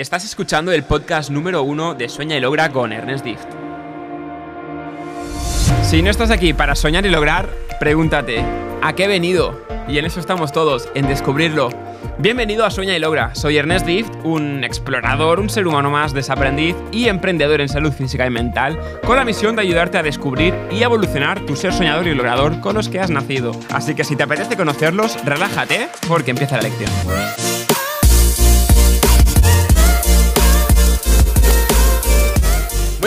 Estás escuchando el podcast número uno de Sueña y Logra con Ernest Dift. Si no estás aquí para soñar y lograr, pregúntate, ¿a qué he venido? Y en eso estamos todos, en descubrirlo. Bienvenido a Sueña y Logra. Soy Ernest Dift, un explorador, un ser humano más, desaprendiz y emprendedor en salud física y mental, con la misión de ayudarte a descubrir y evolucionar tu ser soñador y logrador con los que has nacido. Así que si te apetece conocerlos, relájate porque empieza la lección.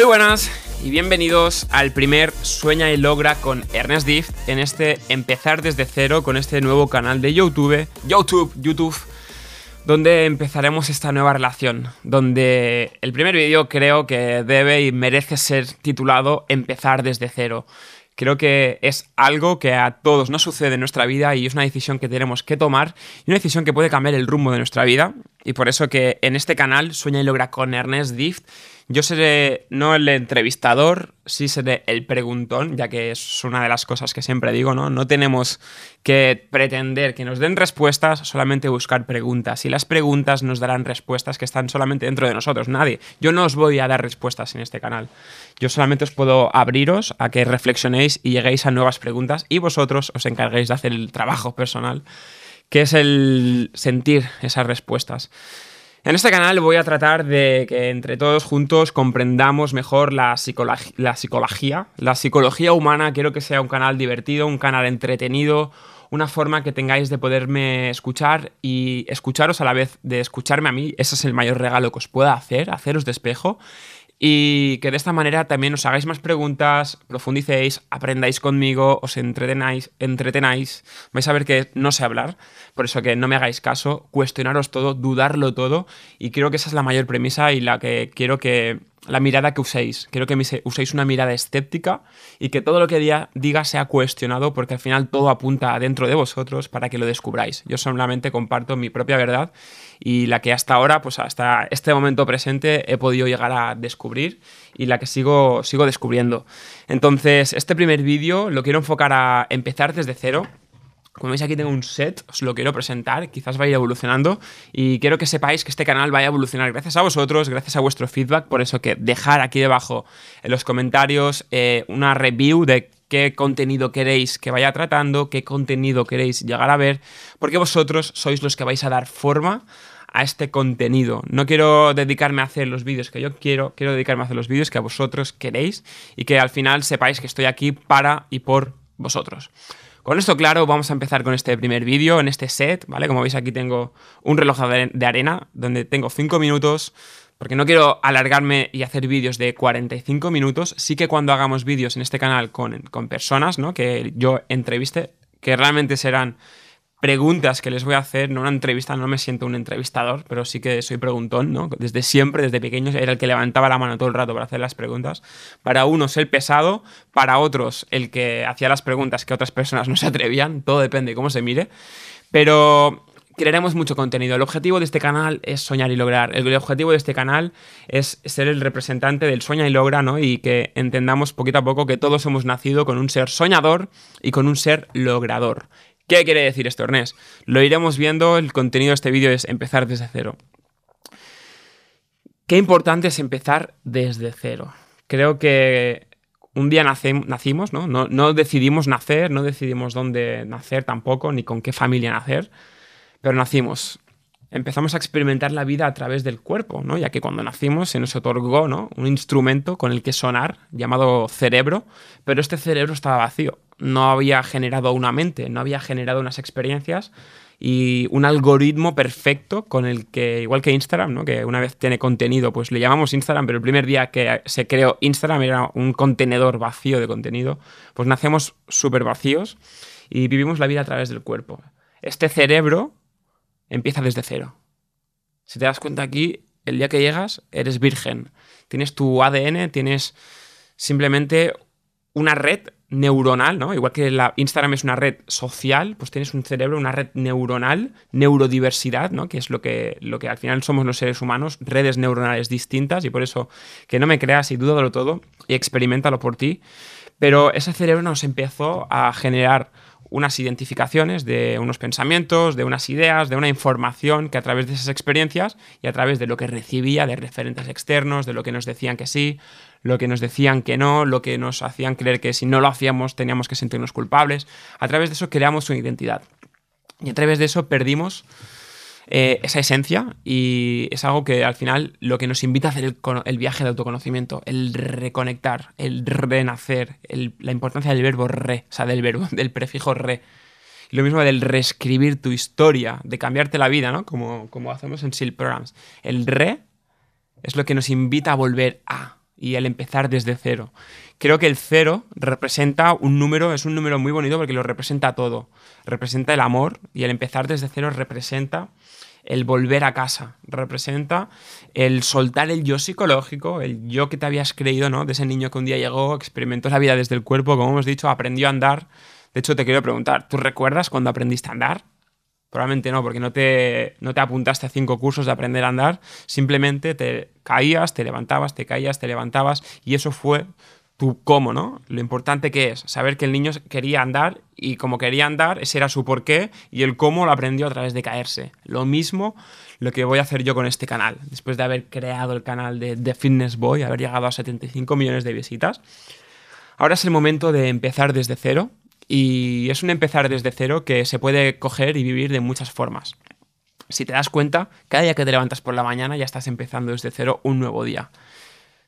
Muy buenas y bienvenidos al primer Sueña y Logra con Ernest Dift en este empezar desde cero con este nuevo canal de YouTube, YouTube, YouTube, donde empezaremos esta nueva relación, donde el primer vídeo creo que debe y merece ser titulado Empezar desde cero. Creo que es algo que a todos nos sucede en nuestra vida y es una decisión que tenemos que tomar y una decisión que puede cambiar el rumbo de nuestra vida. Y por eso que en este canal Sueña y Logra con Ernest Dift yo seré no el entrevistador, sí seré el preguntón, ya que es una de las cosas que siempre digo, ¿no? No tenemos que pretender que nos den respuestas, solamente buscar preguntas. Y las preguntas nos darán respuestas que están solamente dentro de nosotros, nadie. Yo no os voy a dar respuestas en este canal. Yo solamente os puedo abriros a que reflexionéis y lleguéis a nuevas preguntas y vosotros os encarguéis de hacer el trabajo personal, que es el sentir esas respuestas. En este canal voy a tratar de que entre todos juntos comprendamos mejor la, psicología. La psicología humana quiero que sea un canal divertido, un canal entretenido, una forma que tengáis de poderme escuchar y escucharos a la vez de escucharme a mí. Ese es el mayor regalo que os pueda hacer, haceros de espejo y que de esta manera también os hagáis más preguntas, profundicéis, aprendáis conmigo, os entretenáis, entretenáis, vais a ver que no sé hablar, por eso que no me hagáis caso, cuestionaros todo, dudarlo todo y creo que esa es la mayor premisa y la que quiero que la mirada que uséis. Quiero que uséis una mirada escéptica y que todo lo que diga sea cuestionado porque al final todo apunta dentro de vosotros para que lo descubráis. Yo solamente comparto mi propia verdad y la que hasta ahora, pues hasta este momento presente he podido llegar a descubrir y la que sigo, sigo descubriendo. Entonces, este primer vídeo lo quiero enfocar a empezar desde cero como veis aquí tengo un set, os lo quiero presentar, quizás vaya evolucionando y quiero que sepáis que este canal vaya a evolucionar gracias a vosotros, gracias a vuestro feedback, por eso que dejar aquí debajo en los comentarios eh, una review de qué contenido queréis que vaya tratando, qué contenido queréis llegar a ver, porque vosotros sois los que vais a dar forma a este contenido. No quiero dedicarme a hacer los vídeos que yo quiero, quiero dedicarme a hacer los vídeos que a vosotros queréis y que al final sepáis que estoy aquí para y por vosotros. Con esto claro, vamos a empezar con este primer vídeo, en este set, ¿vale? Como veis aquí tengo un reloj de arena donde tengo 5 minutos, porque no quiero alargarme y hacer vídeos de 45 minutos, sí que cuando hagamos vídeos en este canal con, con personas, ¿no? Que yo entreviste, que realmente serán preguntas que les voy a hacer, no una entrevista, no me siento un entrevistador, pero sí que soy preguntón, ¿no? Desde siempre, desde pequeño, era el que levantaba la mano todo el rato para hacer las preguntas. Para unos el pesado, para otros el que hacía las preguntas que otras personas no se atrevían, todo depende de cómo se mire. Pero crearemos mucho contenido. El objetivo de este canal es soñar y lograr. El objetivo de este canal es ser el representante del sueña y logra, ¿no? Y que entendamos poquito a poco que todos hemos nacido con un ser soñador y con un ser logrador. ¿Qué quiere decir esto, Ernest? Lo iremos viendo, el contenido de este vídeo es empezar desde cero. Qué importante es empezar desde cero. Creo que un día nacimos, ¿no? ¿no? No decidimos nacer, no decidimos dónde nacer tampoco, ni con qué familia nacer, pero nacimos empezamos a experimentar la vida a través del cuerpo, ¿no? ya que cuando nacimos se nos otorgó ¿no? un instrumento con el que sonar llamado cerebro, pero este cerebro estaba vacío, no había generado una mente, no había generado unas experiencias y un algoritmo perfecto con el que, igual que Instagram, ¿no? que una vez tiene contenido, pues le llamamos Instagram, pero el primer día que se creó Instagram era un contenedor vacío de contenido, pues nacemos súper vacíos y vivimos la vida a través del cuerpo. Este cerebro empieza desde cero. Si te das cuenta aquí, el día que llegas, eres virgen. Tienes tu ADN, tienes simplemente una red neuronal, ¿no? Igual que la Instagram es una red social, pues tienes un cerebro, una red neuronal, neurodiversidad, ¿no? Que es lo que, lo que al final somos los seres humanos, redes neuronales distintas, y por eso que no me creas y dúdalo todo y experimentalo por ti. Pero ese cerebro nos empezó a generar unas identificaciones de unos pensamientos, de unas ideas, de una información que a través de esas experiencias y a través de lo que recibía de referentes externos, de lo que nos decían que sí, lo que nos decían que no, lo que nos hacían creer que si no lo hacíamos teníamos que sentirnos culpables, a través de eso creamos una identidad. Y a través de eso perdimos eh, esa esencia y es algo que al final lo que nos invita a hacer el, viaje de autoconocimiento, el reconectar, el renacer, la importancia del verbo re, o sea, del verbo, del prefijo re. Y lo mismo del reescribir tu historia, de cambiarte la vida, ¿no? Como, como hacemos en SEAL Programs. El re es lo que nos invita a volver a y el empezar desde cero. Creo que el cero representa un número, es un número muy bonito porque lo representa todo. Representa el amor y el empezar desde cero representa el volver a casa, representa el soltar el yo psicológico, el yo que te habías creído, ¿no? De ese niño que un día llegó, experimentó la vida desde el cuerpo, como hemos dicho, aprendió a andar. De hecho, te quiero preguntar, ¿tú recuerdas cuando aprendiste a andar? Probablemente no, porque no te, no te apuntaste a cinco cursos de aprender a andar, simplemente te caías, te levantabas, te caías, te levantabas, y eso fue tu cómo, ¿no? Lo importante que es saber que el niño quería andar y como quería andar, ese era su porqué y el cómo lo aprendió a través de caerse. Lo mismo lo que voy a hacer yo con este canal. Después de haber creado el canal de The Fitness Boy, haber llegado a 75 millones de visitas, ahora es el momento de empezar desde cero y es un empezar desde cero que se puede coger y vivir de muchas formas. Si te das cuenta, cada día que te levantas por la mañana ya estás empezando desde cero un nuevo día.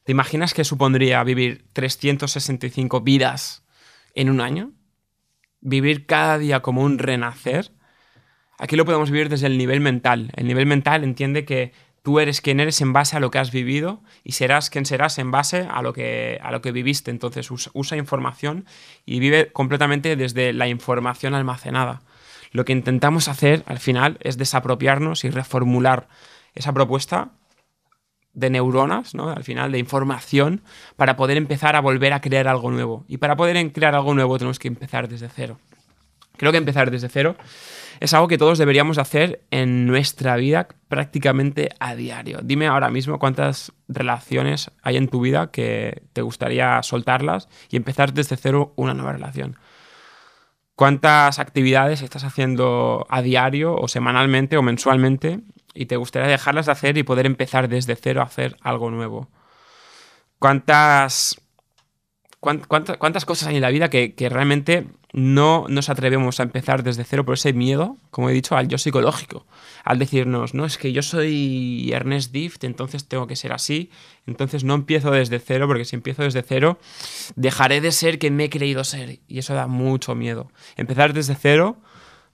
¿Te imaginas qué supondría vivir 365 vidas en un año? Vivir cada día como un renacer. Aquí lo podemos vivir desde el nivel mental. El nivel mental entiende que tú eres quien eres en base a lo que has vivido y serás quien serás en base a lo que, a lo que viviste. Entonces usa, usa información y vive completamente desde la información almacenada. Lo que intentamos hacer al final es desapropiarnos y reformular esa propuesta de neuronas, ¿no? Al final, de información, para poder empezar a volver a crear algo nuevo. Y para poder crear algo nuevo tenemos que empezar desde cero. Creo que empezar desde cero es algo que todos deberíamos hacer en nuestra vida prácticamente a diario. Dime ahora mismo cuántas relaciones hay en tu vida que te gustaría soltarlas y empezar desde cero una nueva relación. ¿Cuántas actividades estás haciendo a diario o semanalmente o mensualmente y te gustaría dejarlas de hacer y poder empezar desde cero a hacer algo nuevo? ¿Cuántas, cuántas, cosas hay en la vida que, realmente no nos atrevemos a empezar desde cero por ese miedo, como he dicho, al yo psicológico? Al decirnos, no, es que yo soy Ernest Dift, entonces tengo que ser así, entonces no empiezo desde cero, porque si empiezo desde cero, dejaré de ser quien me he creído ser, y eso da mucho miedo. Empezar desde cero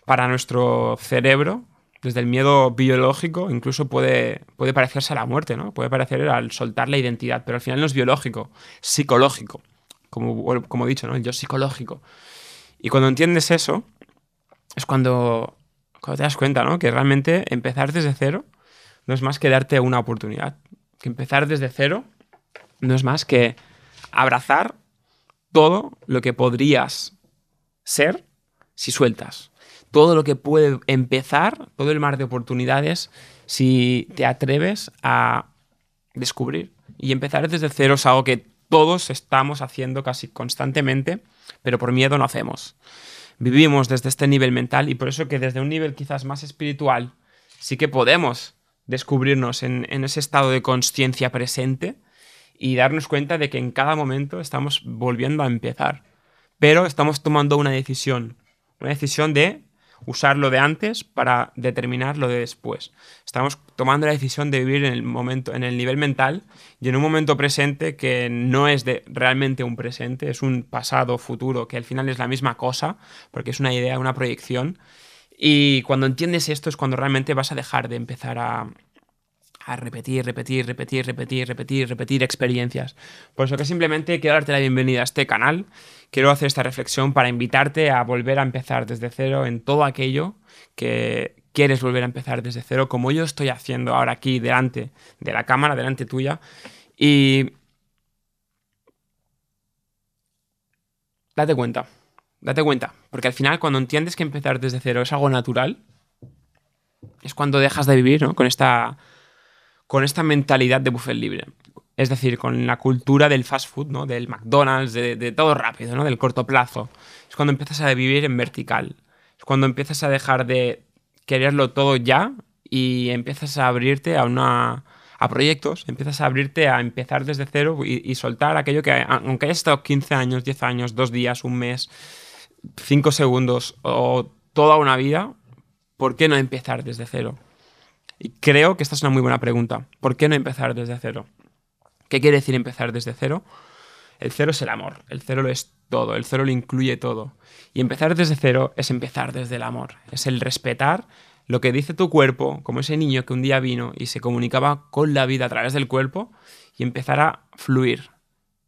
para nuestro cerebro desde el miedo biológico incluso puede, puede parecerse a la muerte, ¿no? Puede parecer al soltar la identidad, pero al final no es biológico, psicológico, como, como he dicho, ¿no? El yo psicológico. Y cuando entiendes eso, es cuando, cuando te das cuenta, ¿no? Que realmente empezar desde cero no es más que darte una oportunidad. Que empezar desde cero no es más que abrazar todo lo que podrías ser si sueltas todo lo que puede empezar, todo el mar de oportunidades, si te atreves a descubrir. Y empezar desde cero es algo que todos estamos haciendo casi constantemente, pero por miedo no hacemos. Vivimos desde este nivel mental y por eso que desde un nivel quizás más espiritual sí que podemos descubrirnos en, en ese estado de conciencia presente y darnos cuenta de que en cada momento estamos volviendo a empezar. Pero estamos tomando una decisión, una decisión de usar lo de antes para determinar lo de después. Estamos tomando la decisión de vivir en el momento, en el nivel mental y en un momento presente que no es de realmente un presente, es un pasado, futuro, que al final es la misma cosa, porque es una idea, una proyección. Y cuando entiendes esto es cuando realmente vas a dejar de empezar a, a repetir, repetir, repetir, repetir, repetir, repetir experiencias. Por eso que simplemente quiero darte la bienvenida a este canal. Quiero hacer esta reflexión para invitarte a volver a empezar desde cero en todo aquello que quieres volver a empezar desde cero, como yo estoy haciendo ahora aquí delante de la cámara, delante tuya. Y date cuenta, date cuenta, porque al final cuando entiendes que empezar desde cero es algo natural, es cuando dejas de vivir ¿no? con esta con esta mentalidad de buffet libre. Es decir, con la cultura del fast food, ¿no? Del McDonald's, de, todo rápido, ¿no? Del corto plazo. Es cuando empiezas a vivir en vertical. Es cuando empiezas a dejar de quererlo todo ya y empiezas a abrirte a una a proyectos, empiezas a abrirte a empezar desde cero y, soltar aquello que, aunque hayas estado 15 años, 10 años, 2 días, un mes, 5 segundos o toda una vida, ¿por qué no empezar desde cero? Y creo que esta es una muy buena pregunta. ¿Por qué no empezar desde cero? ¿Qué quiere decir empezar desde cero? El cero es el amor, el cero lo es todo, el cero lo incluye todo. Y empezar desde cero es empezar desde el amor, es el respetar lo que dice tu cuerpo, como ese niño que un día vino y se comunicaba con la vida a través del cuerpo y empezar a fluir.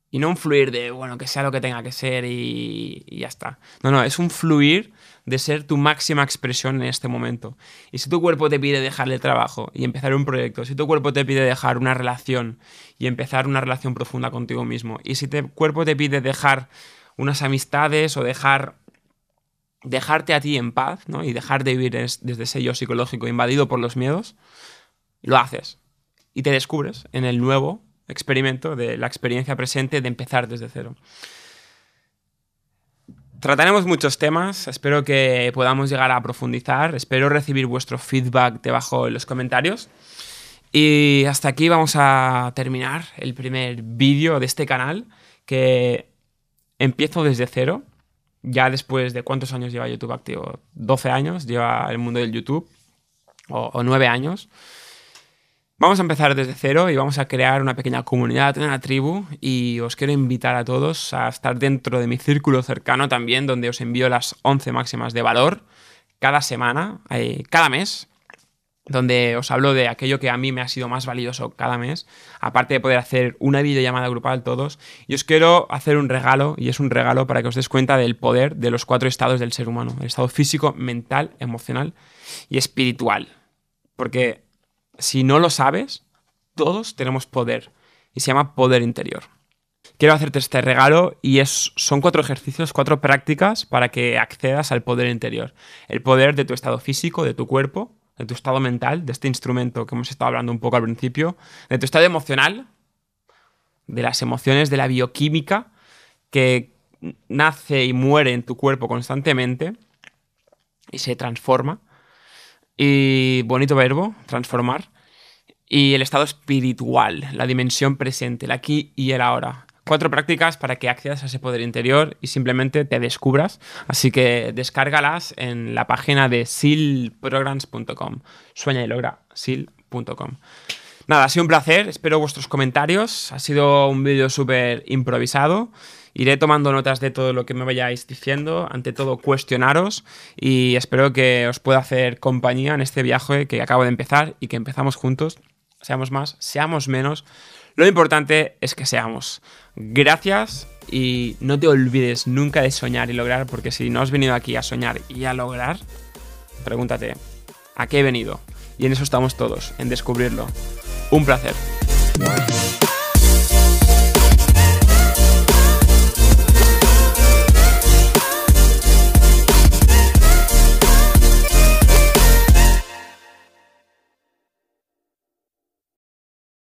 Y no un fluir de, bueno, que sea lo que tenga que ser y, y, ya está. No, no, es un fluir de ser tu máxima expresión en este momento. Y si tu cuerpo te pide dejar el trabajo y empezar un proyecto, si tu cuerpo te pide dejar una relación y empezar una relación profunda contigo mismo, y si tu cuerpo te pide dejar unas amistades o dejar dejarte a ti en paz ¿no? y dejar de vivir desde ese yo psicológico invadido por los miedos, lo haces. Y te descubres en el nuevo experimento de la experiencia presente de empezar desde cero. Trataremos muchos temas, espero que podamos llegar a profundizar, espero recibir vuestro feedback debajo en los comentarios. Y hasta aquí vamos a terminar el primer vídeo de este canal que empiezo desde cero ya después de cuántos años lleva YouTube activo, 12 años lleva el mundo del YouTube, o, 9 años. Vamos a empezar desde cero y vamos a crear una pequeña comunidad, una tribu, y os quiero invitar a todos a estar dentro de mi círculo cercano también, donde os envío las 11 máximas de valor cada semana, eh, cada mes, donde os hablo de aquello que a mí me ha sido más valioso cada mes, aparte de poder hacer una videollamada grupal todos, y os quiero hacer un regalo, y es un regalo para que os des cuenta del poder de los cuatro estados del ser humano, el estado físico, mental, emocional y espiritual. Porque si no lo sabes, todos tenemos poder, y se llama poder interior. Quiero hacerte este regalo y es, son cuatro ejercicios, cuatro prácticas para que accedas al poder interior. El poder de tu estado físico, de tu cuerpo, de tu estado mental, de este instrumento que hemos estado hablando un poco al principio, de tu estado emocional, de las emociones, de la bioquímica que nace y muere en tu cuerpo constantemente y se transforma. Y bonito verbo, transformar. Y el estado espiritual, la dimensión presente, el aquí y el ahora cuatro prácticas para que accedas a ese poder interior y simplemente te descubras. Así que descárgalas en la página de silprograms.com. Sueña y logra sil.com. Nada, ha sido un placer, espero vuestros comentarios. Ha sido un vídeo súper improvisado. Iré tomando notas de todo lo que me vayáis diciendo, ante todo cuestionaros y espero que os pueda hacer compañía en este viaje que acabo de empezar y que empezamos juntos. Seamos más, seamos menos, lo importante es que seamos. Gracias y no te olvides nunca de soñar y lograr, porque si no has venido aquí a soñar y a lograr, pregúntate, ¿a qué he venido? Y en eso estamos todos, en descubrirlo. Un placer.